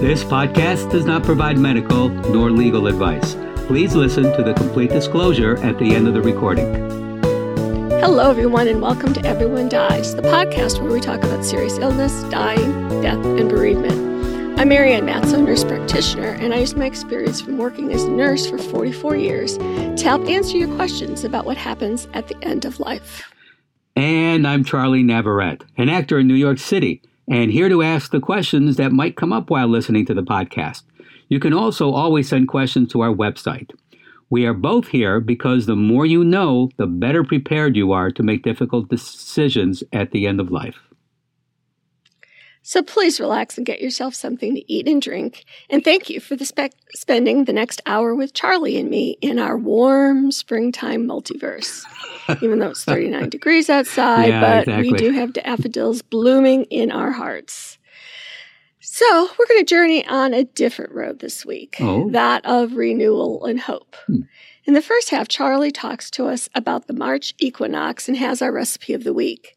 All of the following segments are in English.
This podcast does not provide medical nor legal advice. Please listen to the complete disclosure at the end of the recording. Hello, everyone, and welcome to Everyone Dies, the podcast where we talk about serious illness, dying, death, and bereavement. I'm Marianne Matzo, nurse practitioner, and I use my experience from working as a nurse for 44 years to help answer your questions about what happens at the end of life. And I'm Charlie Navarrete, an actor in New York City, and here to ask the questions that might come up while listening to the podcast. You can also always send questions to our website. We are both here because the more you know, the better prepared you are to make difficult decisions at the end of life. So please relax and get yourself something to eat and drink. And thank you for the spe- spending the next hour with Charlie and me in our warm springtime multiverse. Even though it's 39 degrees outside, Yeah, but exactly. we do have daffodils blooming in our hearts. So we're going to journey on a different road this week Oh. that of renewal and hope. Hmm. In the first half, Charlie talks to us about the March equinox and has our recipe of the week.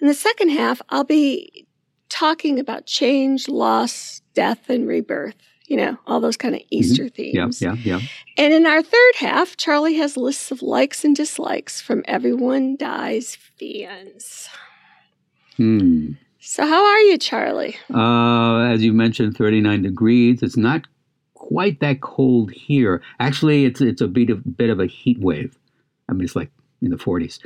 In the second half, I'll be talking about change, loss, death, and rebirth. You know, all those kind of Easter Mm-hmm. Yeah, themes. yeah, yeah. And in our third half, Charlie has lists of likes and dislikes from Everyone Dies fans. Hmm. So, how are you, Charlie? Uh, as you mentioned, 39 degrees. It's not quite that cold here. Actually, it's it's a bit of bit of a heat wave. I mean, it's like in the 40s.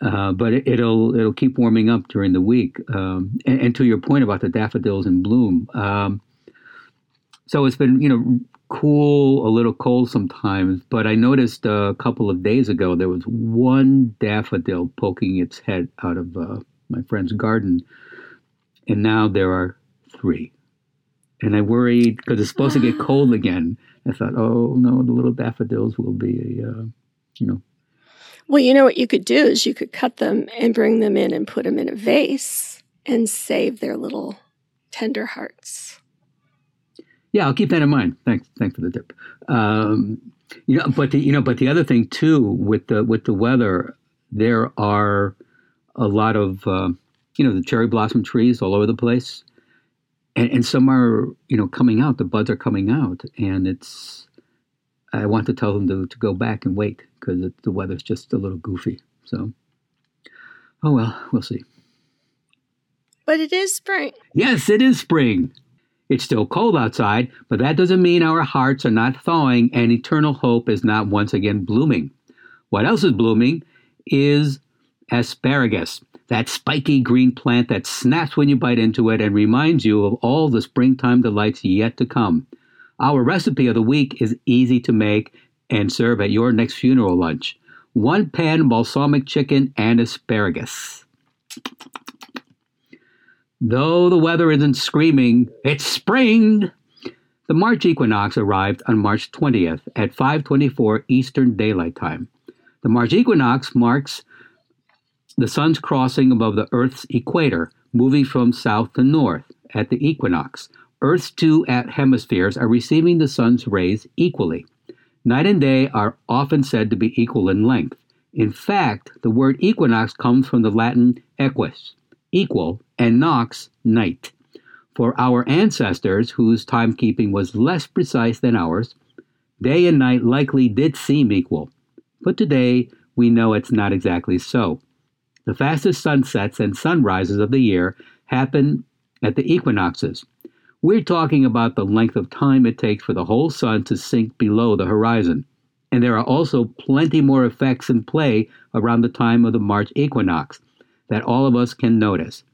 Uh, but it, it'll it'll keep warming up during the week. Um, and, and to your point about the daffodils in bloom, um, so it's been you know cool, a little cold sometimes. But I noticed a couple of days ago there was one daffodil poking its head out of uh, my friend's garden, and now there are three. And I worried because it's supposed to get cold again. I thought, oh no, the little daffodils will be, uh, you know, Well, you know what you could do is you could cut them and bring them in and put them in a vase and save their little tender hearts. Yeah, I'll keep that in mind. Thanks, thanks for the tip. Um, you know, but the, you know, but the other thing too with the with the weather, there are a lot of uh, you know the cherry blossom trees all over the place, and, and some are you know coming out. The buds are coming out, and it's. I want to tell them to, to go back and wait because the weather's just a little goofy. So, oh well, we'll see. But it is spring. Yes, it is spring. It's still cold outside, but that doesn't mean our hearts are not thawing and eternal hope is not once again blooming. What else is blooming is asparagus, that spiky green plant that snaps when you bite into it and reminds you of all the springtime delights yet to come. Our recipe of the week is easy to make and serve at your next funeral lunch. One pan balsamic chicken and asparagus. Though the weather isn't screaming, it's spring. The March equinox arrived on March 20th at 5:24 Eastern Daylight Time. The March equinox marks the sun's crossing above the Earth's equator, moving from south to north at the equinox. Earth's two hemispheres are receiving the sun's rays equally. Night and day are often said to be equal in length. In fact, the word equinox comes from the Latin equus, equal, and nox, night. For our ancestors, whose timekeeping was less precise than ours, day and night likely did seem equal. But today, we know it's not exactly so. The fastest sunsets and sunrises of the year happen at the equinoxes. We're talking about the length of time it takes for the whole sun to sink below the horizon. And there are also plenty more effects in play around the time of the March equinox that all of us can notice.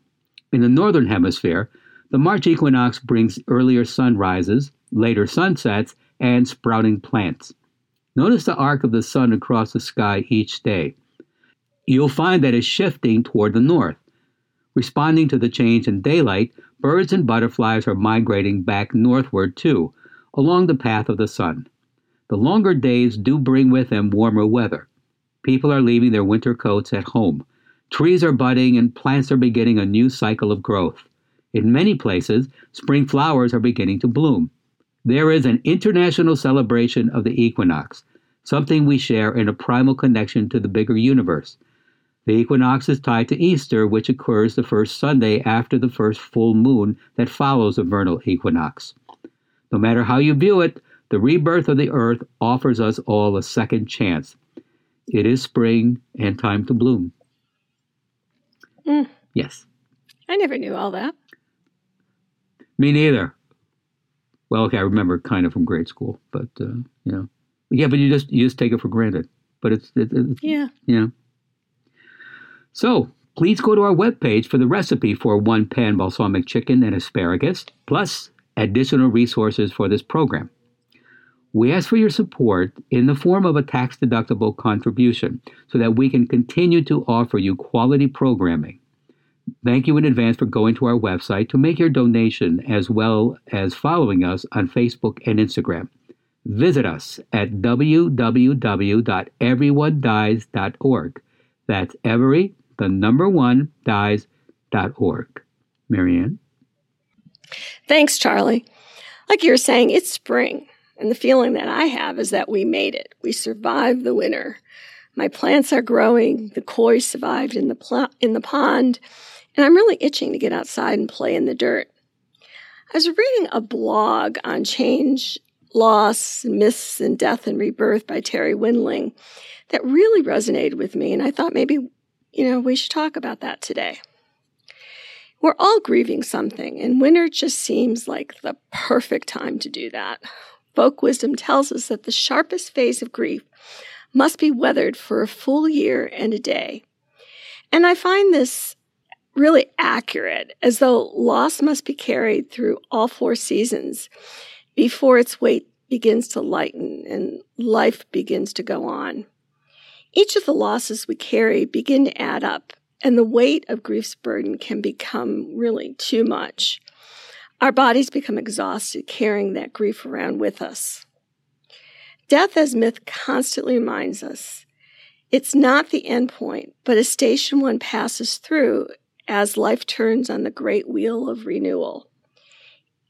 In the northern hemisphere, the March equinox brings earlier sunrises, later sunsets, and sprouting plants. Notice the arc of the sun across the sky each day. You'll find that it's shifting toward the north. Responding to the change in daylight, birds and butterflies are migrating back northward too, along the path of the sun. The longer days do bring with them warmer weather. People are leaving their winter coats at home. Trees are budding and plants are beginning a new cycle of growth. In many places, spring flowers are beginning to bloom. There is an international celebration of the equinox, something we share in a primal connection to the bigger universe. The equinox is tied to Easter, which occurs the first Sunday after the first full moon that follows a vernal equinox. No matter how you view it, the rebirth of the earth offers us all a second chance. It is spring and time to bloom. Mm. Yes. I never knew all that. Me neither. Well, okay, I remember kind of from grade school, but uh, you know, yeah, but you just you just take it for granted. But it's, it, it's Yeah. yeah. So please go to our webpage for the recipe for one pan balsamic chicken and asparagus, plus additional resources for this program. We ask for your support in the form of a tax deductible contribution so that we can continue to offer you quality programming. Thank you in advance for going to our website to make your donation as well as following us on Facebook and Instagram. Visit us at www.everyonedies.org. That's every, the number one, dies.org. Marianne? Thanks, Charlie. Like you were saying, it's spring, and the feeling that I have is that we made it. We survived the winter. My plants are growing. The koi survived in the pl- in the pond, and I'm really itching to get outside and play in the dirt. I was reading a blog on change, loss, myths, and death and rebirth by Terri Windling that really resonated with me, and I thought maybe, you know, we should talk about that today. We're all grieving something, and winter just seems like the perfect time to do that. Folk wisdom tells us that the sharpest phase of grief must be weathered for a full year and a day. And I find this really accurate, as though loss must be carried through all four seasons before its weight begins to lighten and life begins to go on. Each of the losses we carry begin to add up, and the weight of grief's burden can become really too much. Our bodies become exhausted carrying that grief around with us. Death, as myth constantly reminds us, it's not the end point, but a station one passes through as life turns on the great wheel of renewal.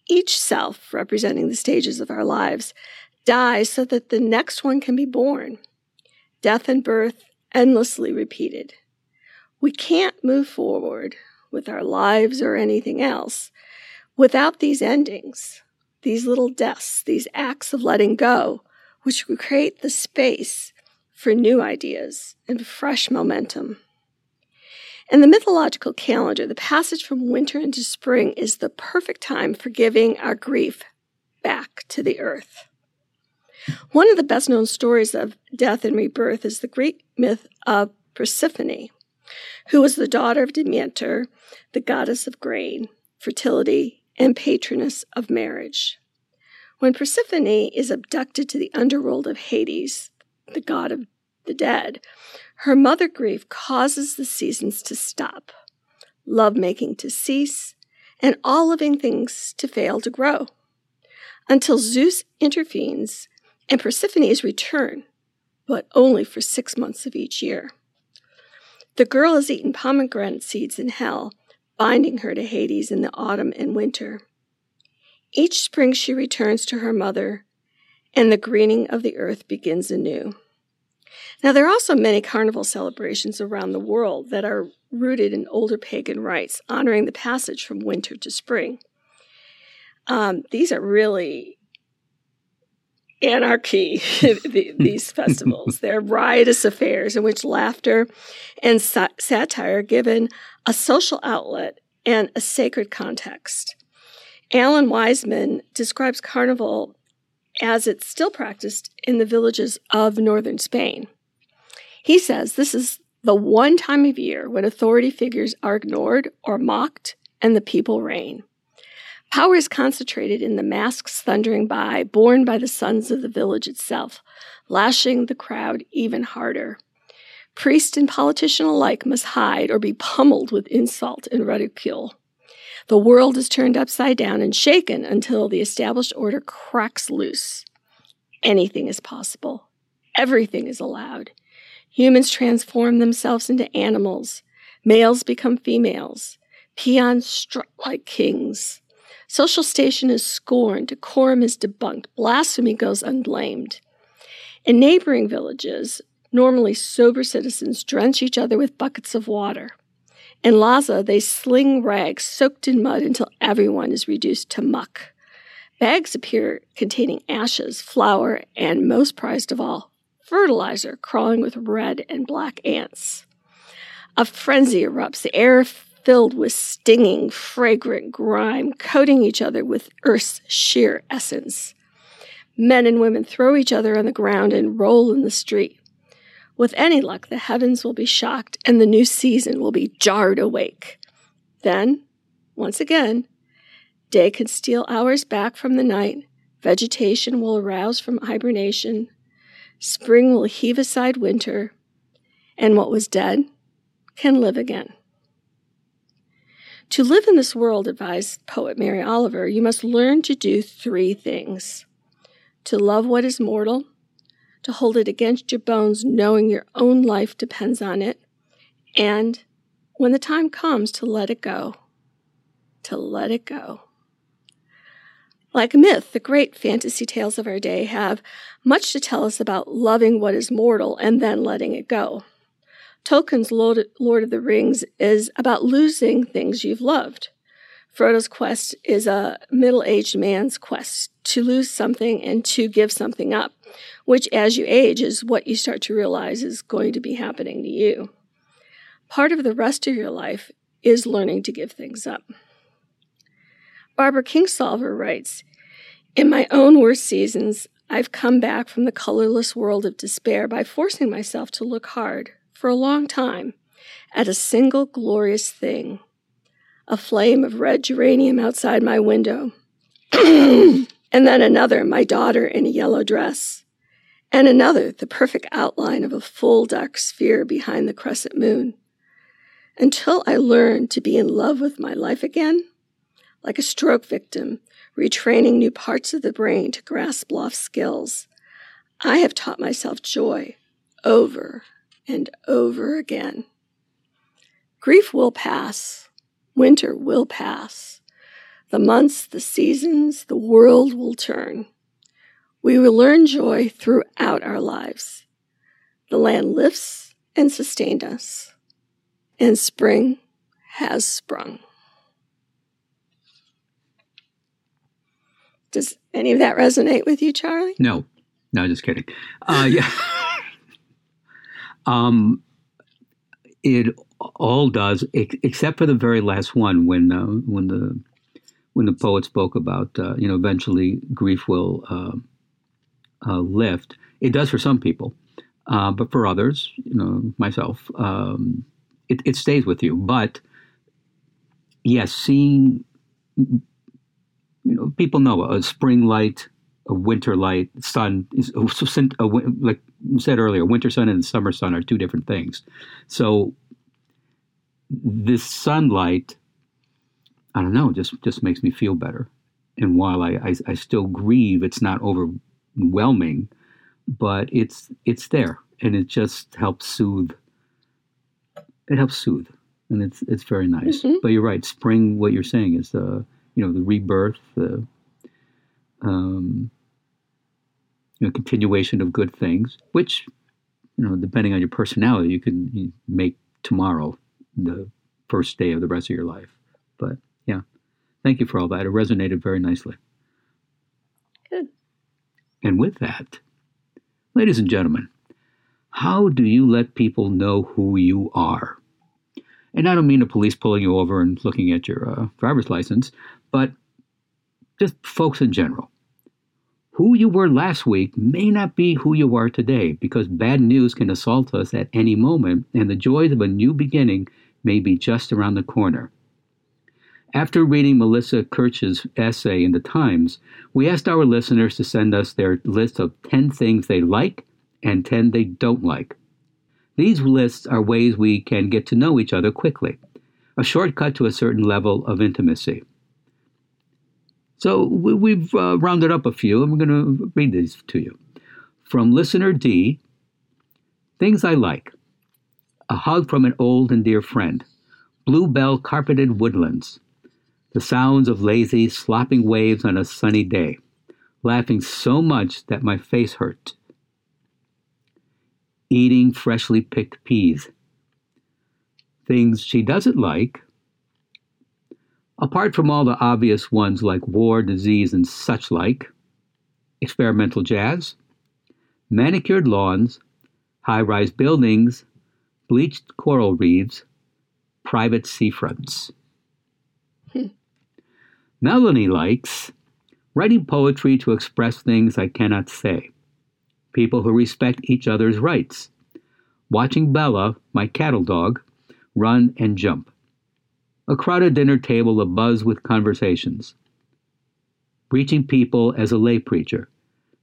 Each self, representing the stages of our lives, dies so that the next one can be born. Death and birth endlessly repeated. We can't move forward with our lives or anything else without these endings, these little deaths, these acts of letting go, which would create the space for new ideas and fresh momentum. In the mythological calendar, the passage from winter into spring is the perfect time for giving our grief back to the earth. One of the best known stories of death and rebirth is the Greek myth of Persephone, who was the daughter of Demeter, the goddess of grain, fertility, and patroness of marriage. When Persephone is abducted to the underworld of Hades, the god of the dead, her mother grief causes the seasons to stop, lovemaking to cease, and all living things to fail to grow, until Zeus intervenes and Persephone is returned, but only for six months of each year. The girl has eaten pomegranate seeds in hell, binding her to Hades in the autumn and winter. Each spring she returns to her mother, and the greening of the earth begins anew. Now, there are also many carnival celebrations around the world that are rooted in older pagan rites, honoring the passage from winter to spring. Um, these are really anarchy, these festivals. They're riotous affairs in which laughter and sa- satire are given a social outlet and a sacred context. Alan Weisman describes carnival as it's still practiced in the villages of northern Spain. He says this is the one time of year when authority figures are ignored or mocked and the people reign. Power is concentrated in the masks thundering by, borne by the sons of the village itself, lashing the crowd even harder. Priest and politician alike must hide or be pummeled with insult and ridicule. The world is turned upside down and shaken until the established order cracks loose. Anything is possible. Everything is allowed. Humans transform themselves into animals. Males become females. Peons strut like kings. Social station is scorned, decorum is debunked, blasphemy goes unblamed. In neighboring villages, normally sober citizens drench each other with buckets of water. In Laza, they sling rags soaked in mud until everyone is reduced to muck. Bags appear containing ashes, flour, and most prized of all, fertilizer crawling with red and black ants. A frenzy erupts, the air filled with stinging, fragrant grime, coating each other with Earth's sheer essence. Men and women throw each other on the ground and roll in the street. With any luck, the heavens will be shocked and the new season will be jarred awake. Then, once again, day can steal hours back from the night, vegetation will arouse from hibernation, spring will heave aside winter, and what was dead can live again. To live in this world, advised poet Mary Oliver, you must learn to do three things to love what is mortal, to hold it against your bones, knowing your own life depends on it, and when the time comes, to let it go. To let it go. Like myth, the great fantasy tales of our day have much to tell us about loving what is mortal and then letting it go. Tolkien's Lord of the Rings is about losing things you've loved. Frodo's quest is a middle aged man's quest to lose something and to give something up, which, as you age, is what you start to realize is going to be happening to you. Part of the rest of your life is learning to give things up. Barbara Kingsolver writes In my own worst seasons, I've come back from the colorless world of despair by forcing myself to look hard, for a long time, at a single glorious thing a flame of red geranium outside my window, and then another, my daughter in a yellow dress, and another, the perfect outline of a full dark sphere behind the crescent moon. Until I learned to be in love with my life again, like a stroke victim, retraining new parts of the brain to grasp lost skills, I have taught myself joy over and over again. Grief will pass. Winter will pass. The months, the seasons, the world will turn. We will learn joy throughout our lives. The land lifts and sustained us, and spring has sprung. Does any of that resonate with you, Charlie? No, no, just kidding. Uh, yeah. um, it all does, except for the very last one, when uh, when the when the poet spoke about uh, you know eventually grief will uh, uh lift. It does for some people, uh, but for others, you know, myself, um, it, it stays with you. But yes, seeing you know, people know a spring light, a winter light, sun is a, like said earlier, winter sun and summer sun are two different things. So this sunlight, I don't know, just just makes me feel better. And while I, I, I still grieve, it's not overwhelming, but it's it's there, and it just helps soothe. It helps soothe, and it's it's very nice. Mm-hmm. But you're right, spring. What you're saying is the you know the rebirth, the um, you know continuation of good things, which you know depending on your personality, you can make tomorrow the first day of the rest of your life. But yeah, thank you for all that. It resonated very nicely. Good. And with that, ladies and gentlemen, how do you let people know who you are? And I don't mean the police pulling you over and looking at your uh, driver's license, but just folks in general. Who you were last week may not be who you are today because bad news can assault us at any moment, and the joys of a new beginning may be just around the corner. After reading Melissa Kirsch's essay in the Times, we asked our listeners to send us their list of 10 things they like and 10 they don't like. These lists are ways we can get to know each other quickly, a shortcut to a certain level of intimacy. So we've uh, rounded up a few, we're going to read these to you. From listener D Things I like. A hug from an old and dear friend, bluebell carpeted woodlands, the sounds of lazy, slopping waves on a sunny day, laughing so much that my face hurt, eating freshly picked peas. Things she doesn't like Apart from all the obvious ones like war, disease, and such like, experimental jazz, manicured lawns, high rise buildings, bleached coral reefs, private seafronts. Hmm. Melanie likes writing poetry to express things I cannot say, people who respect each other's rights, watching Bella, my cattle dog, run and jump, a crowded dinner table abuzz with conversations, reaching people as a lay preacher,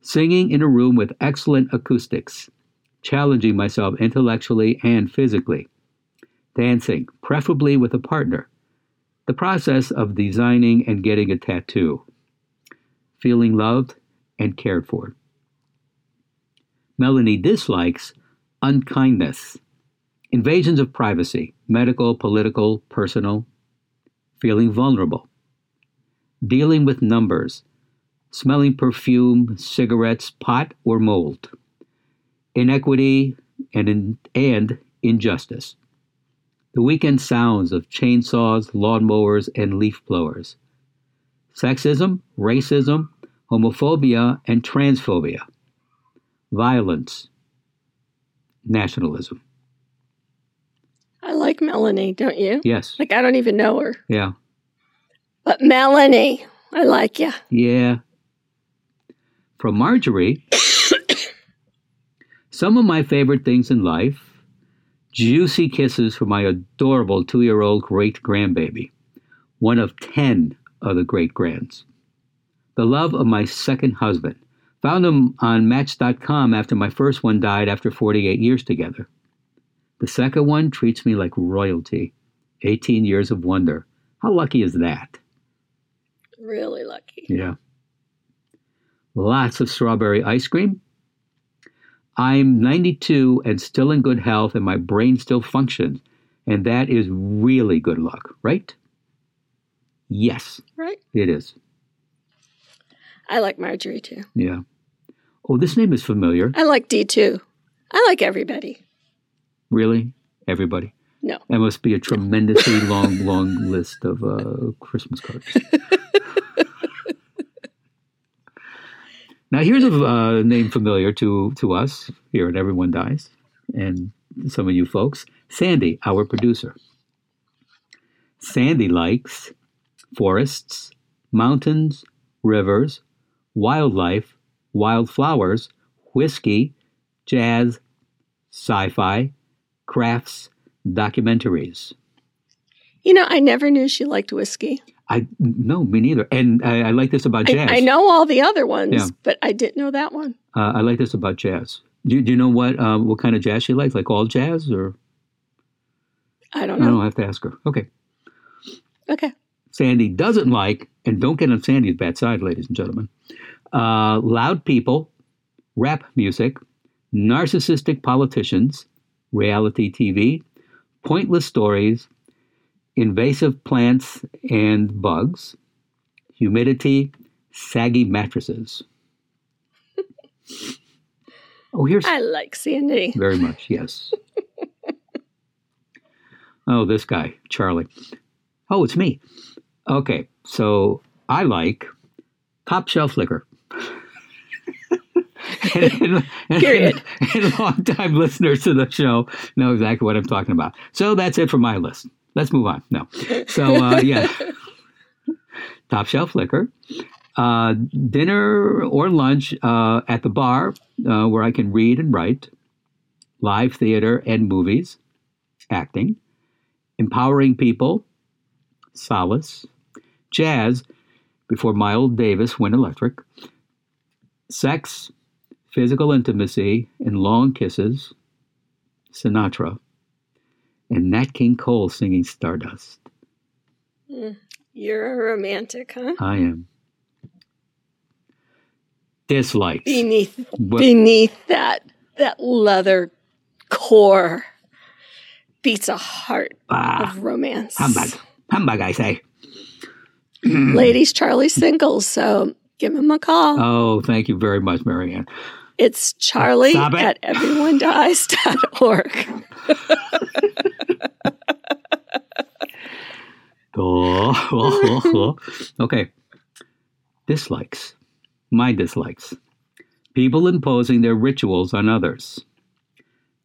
singing in a room with excellent acoustics, challenging myself intellectually and physically, dancing, preferably with a partner, the process of designing and getting a tattoo, feeling loved and cared for. Melanie dislikes unkindness, invasions of privacy, medical, political, personal, feeling vulnerable, dealing with numbers, smelling perfume, cigarettes, pot, or mold, inequity, and, in, and injustice. The weekend sounds of chainsaws, lawnmowers, and leaf blowers. Sexism, racism, homophobia, and transphobia. Violence, nationalism. Like Melanie, don't you? Yes. Like, I don't even know her. Yeah. But Melanie, I like you. Yeah. From Marjorie, some of my favorite things in life juicy kisses for my adorable two year old great grandbaby, one of 10 of the great grands. The love of my second husband. Found him on Match.com after my first one died after 48 years together. The second one treats me like royalty. 18 years of wonder. How lucky is that? Really lucky. Yeah. Lots of strawberry ice cream. I'm 92 and still in good health, and my brain still functions. And that is really good luck, right? Yes, Right? it is. I like Marjorie too. Yeah. Oh, this name is familiar. I like D too. I like everybody. Really? Everybody? No. That must be a tremendously long, long list of uh, Christmas cards. now, here's a uh, name familiar to, to us here at Everyone Dies, and some of you folks Sandy, our producer. Sandy likes forests, mountains, rivers, wildlife, wildflowers, whiskey, jazz, sci fi, crafts, documentaries. You know, I never knew she liked whiskey. I no, me neither. And I, I like this about jazz. I know all the other ones, Yeah. but I didn't know that one. Uh, I like this about jazz. Do, do you know what uh, what kind of jazz she likes? Like all jazz, or I I don't know. I don't. I have to ask her. Okay. Okay. Sandy doesn't like, and don't get on Sandy's bad side, ladies and gentlemen. Uh, loud people, rap music, narcissistic politicians, reality TV, pointless stories, invasive plants and bugs, humidity, saggy mattresses. oh, here's I like Sandy. very much, yes. oh, this guy, Charlie. Oh, it's me. Okay, so I like top shelf liquor. and, and, and, Period. and longtime listeners to the show know exactly what I'm talking about. So that's it for my list. Let's move on. No. So, uh, yeah. top shelf liquor. Uh, dinner or lunch uh, at the bar uh, where I can read and write, live theater and movies, acting, empowering people, solace, jazz before Miles Davis went electric, sex, physical intimacy, and long kisses, Sinatra, and Nat King Cole singing Stardust. Mm, You're a romantic, huh? I am. Dislikes. Beneath What- beneath that that leather core beats a heart ah, of romance. humbug. Humbug, I say. Ladies, Charlie's single, so give him a call. Oh, thank you very much, Marianne. It's Charlie Stop it. at everyonedies.org. okay. Dislikes. My dislikes. People imposing their rituals on others.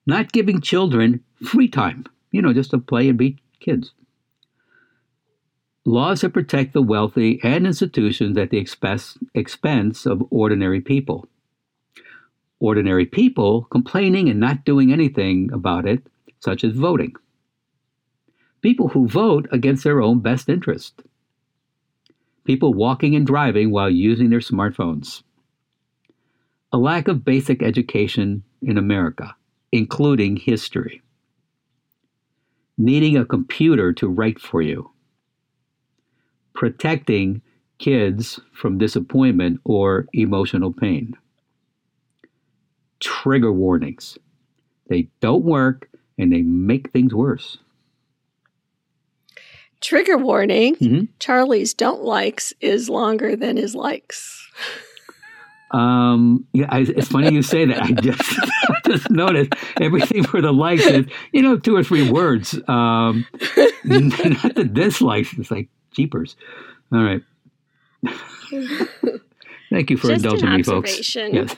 Not giving children free time, you know, just to play and be kids. Laws that protect the wealthy and institutions at the expense, expense of ordinary people. Ordinary people complaining and not doing anything about it, such as voting. People who vote against their own best interest. People walking and driving while using their smartphones. A lack of basic education in America, including history. Needing a computer to write for you. Protecting kids from disappointment or emotional pain. Trigger warnings. They don't work and they make things worse. Trigger warning mm-hmm. Charlie's don't likes is longer than his likes. Um, yeah, I, it's funny you say that. I just, I just noticed everything for the likes is, you know, two or three words. Um, not the dislikes. It's like jeepers. All right. Thank you for just indulging me, folks. Yes.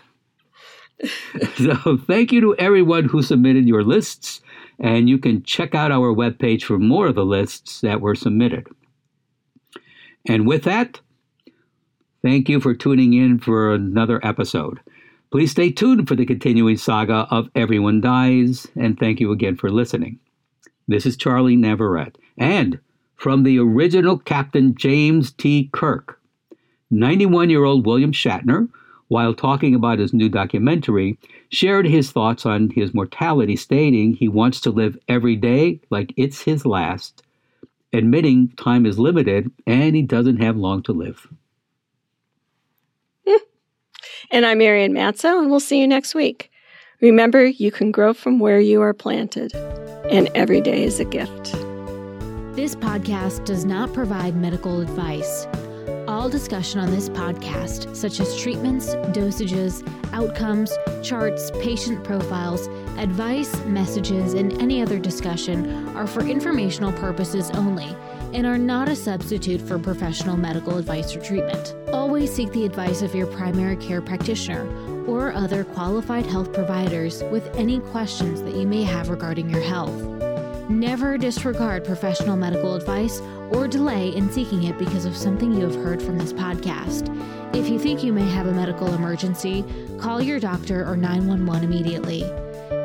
so thank you to everyone who submitted your lists and you can check out our webpage for more of the lists that were submitted. And with that, thank you for tuning in for another episode. Please stay tuned for the continuing saga of Everyone Dies, and thank you again for listening. This is Charlie Navarrete, and from the original Captain James T. Kirk, 91 year old William Shatner while talking about his new documentary, shared his thoughts on his mortality, stating he wants to live every day like it's his last, admitting time is limited and he doesn't have long to live. Eh. And I'm Marianne Matzo, and we'll see you next week. Remember, you can grow from where you are planted, and every day is a gift. This podcast does not provide medical advice. All discussion on this podcast, such as treatments, dosages, outcomes, charts, patient profiles, advice, messages, and any other discussion, are for informational purposes only and are not a substitute for professional medical advice or treatment. Always seek the advice of your primary care practitioner or other qualified health providers with any questions that you may have regarding your health. Never disregard professional medical advice or delay in seeking it because of something you have heard from this podcast. If you think you may have a medical emergency, call your doctor or 911 immediately.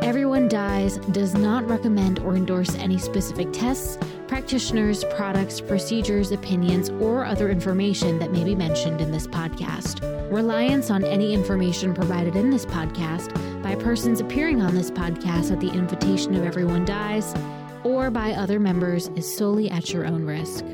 Everyone Dies does not recommend or endorse any specific tests, practitioners, products, procedures, opinions, or other information that may be mentioned in this podcast. Reliance on any information provided in this podcast by persons appearing on this podcast at the invitation of Everyone Dies or by other members is solely at your own risk.